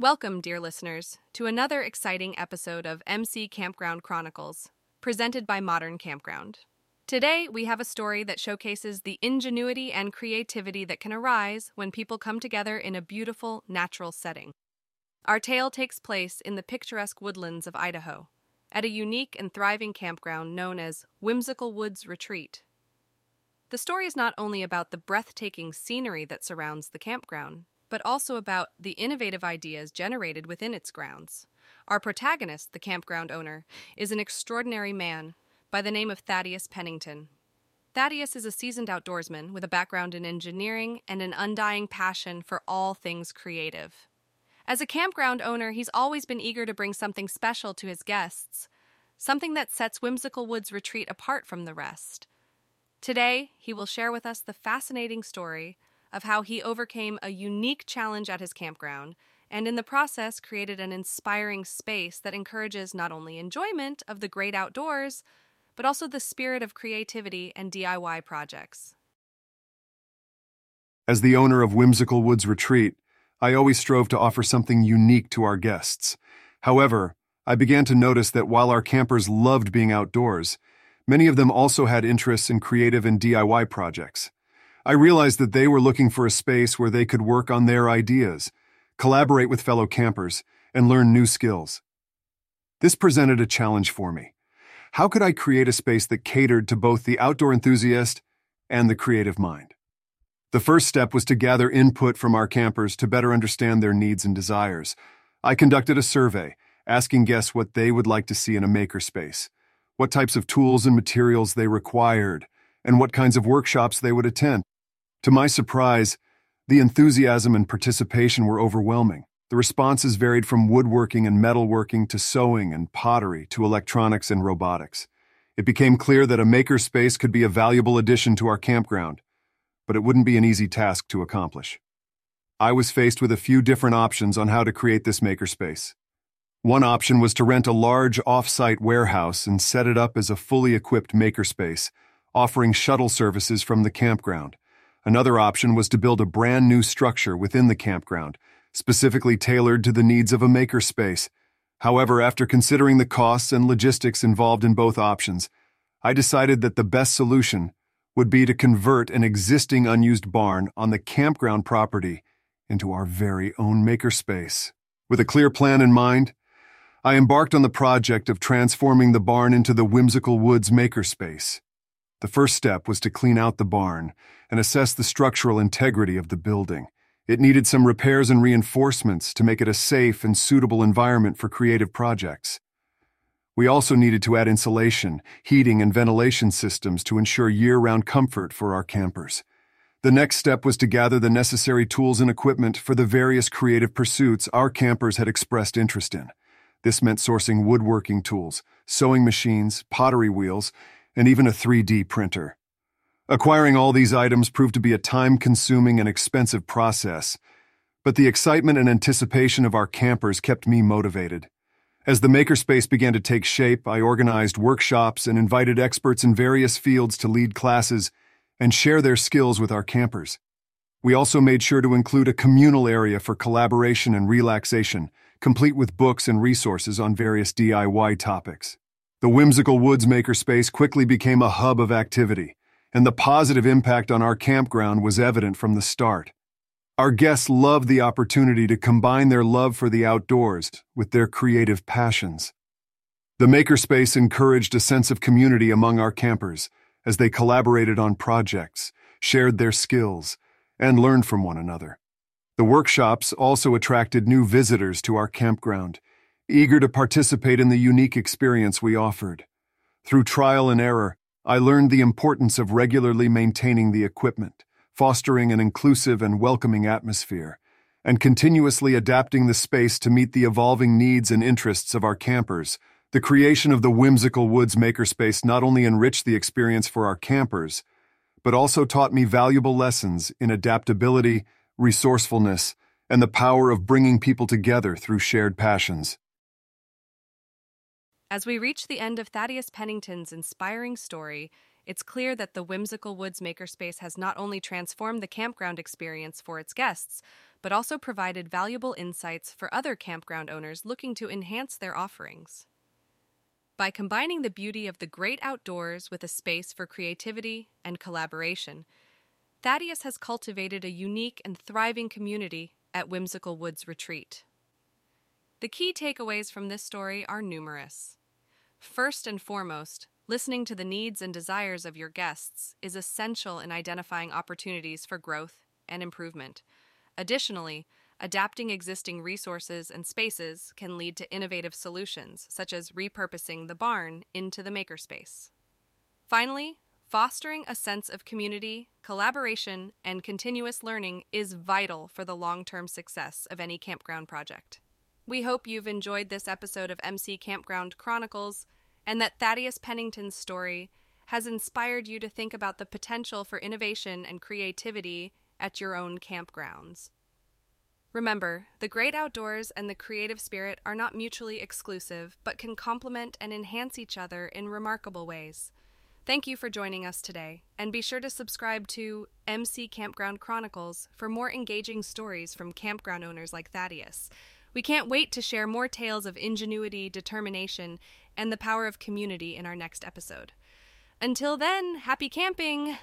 Welcome, dear listeners, to another exciting episode of MC Campground Chronicles, presented by Modern Campground. Today, we have a story that showcases the ingenuity and creativity that can arise when people come together in a beautiful, natural setting. Our tale takes place in the picturesque woodlands of Idaho, at a unique and thriving campground known as Whimsical Woods Retreat. The story is not only about the breathtaking scenery that surrounds the campground, but also about the innovative ideas generated within its grounds. Our protagonist, the campground owner, is an extraordinary man by the name of Thaddeus Pennington. Thaddeus is a seasoned outdoorsman with a background in engineering and an undying passion for all things creative. As a campground owner, he's always been eager to bring something special to his guests, something that sets Whimsical Woods Retreat apart from the rest. Today, he will share with us the fascinating story of how he overcame a unique challenge at his campground and in the process created an inspiring space that encourages not only enjoyment of the great outdoors, but also the spirit of creativity and DIY projects. As the owner of Whimsical Woods Retreat, I always strove to offer something unique to our guests. However, I began to notice that while our campers loved being outdoors, many of them also had interests in creative and DIY projects. I realized that they were looking for a space where they could work on their ideas, collaborate with fellow campers, and learn new skills. This presented a challenge for me. How could I create a space that catered to both the outdoor enthusiast and the creative mind? The first step was to gather input from our campers to better understand their needs and desires. I conducted a survey, asking guests what they would like to see in a makerspace, what types of tools and materials they required, and what kinds of workshops they would attend. To my surprise, the enthusiasm and participation were overwhelming. The responses varied from woodworking and metalworking to sewing and pottery to electronics and robotics. It became clear that a makerspace could be a valuable addition to our campground, but it wouldn't be an easy task to accomplish. I was faced with a few different options on how to create this makerspace. One option was to rent a large off-site warehouse and set it up as a fully equipped makerspace, offering shuttle services from the campground. Another option was to build a brand new structure within the campground, specifically tailored to the needs of a makerspace. However, after considering the costs and logistics involved in both options, I decided that the best solution would be to convert an existing unused barn on the campground property into our very own makerspace. With a clear plan in mind, I embarked on the project of transforming the barn into the Whimsical Woods makerspace. The first step was to clean out the barn and assess the structural integrity of the building. It needed some repairs and reinforcements to make it a safe and suitable environment for creative projects. We also needed to add insulation, heating, and ventilation systems to ensure year-round comfort for our campers. The next step was to gather the necessary tools and equipment for the various creative pursuits our campers had expressed interest in. This meant sourcing woodworking tools, sewing machines, pottery wheels, and even a 3D printer. Acquiring all these items proved to be a time-consuming and expensive process, but the excitement and anticipation of our campers kept me motivated. As the makerspace began to take shape, I organized workshops and invited experts in various fields to lead classes and share their skills with our campers. We also made sure to include a communal area for collaboration and relaxation, complete with books and resources on various DIY topics. The whimsical woods makerspace quickly became a hub of activity, and the positive impact on our campground was evident from the start. Our guests loved the opportunity to combine their love for the outdoors with their creative passions. The makerspace encouraged a sense of community among our campers as they collaborated on projects, shared their skills, and learned from one another. The workshops also attracted new visitors to our campground, eager to participate in the unique experience we offered. Through trial and error, I learned the importance of regularly maintaining the equipment, fostering an inclusive and welcoming atmosphere, and continuously adapting the space to meet the evolving needs and interests of our campers. The creation of the Whimsical Woods Makerspace not only enriched the experience for our campers, but also taught me valuable lessons in adaptability, resourcefulness, and the power of bringing people together through shared passions. As we reach the end of Thaddeus Pennington's inspiring story, it's clear that the Whimsical Woods Makerspace has not only transformed the campground experience for its guests, but also provided valuable insights for other campground owners looking to enhance their offerings. By combining the beauty of the great outdoors with a space for creativity and collaboration, Thaddeus has cultivated a unique and thriving community at Whimsical Woods Retreat. The key takeaways from this story are numerous. First and foremost, listening to the needs and desires of your guests is essential in identifying opportunities for growth and improvement. Additionally, adapting existing resources and spaces can lead to innovative solutions, such as repurposing the barn into the makerspace. Finally, fostering a sense of community, collaboration, and continuous learning is vital for the long term success of any campground project. We hope you've enjoyed this episode of MC Campground Chronicles and that Thaddeus Pennington's story has inspired you to think about the potential for innovation and creativity at your own campgrounds. Remember, the great outdoors and the creative spirit are not mutually exclusive, but can complement and enhance each other in remarkable ways. Thank you for joining us today, and be sure to subscribe to MC Campground Chronicles for more engaging stories from campground owners like Thaddeus. We can't wait to share more tales of ingenuity, determination, and the power of community in our next episode. Until then, happy camping!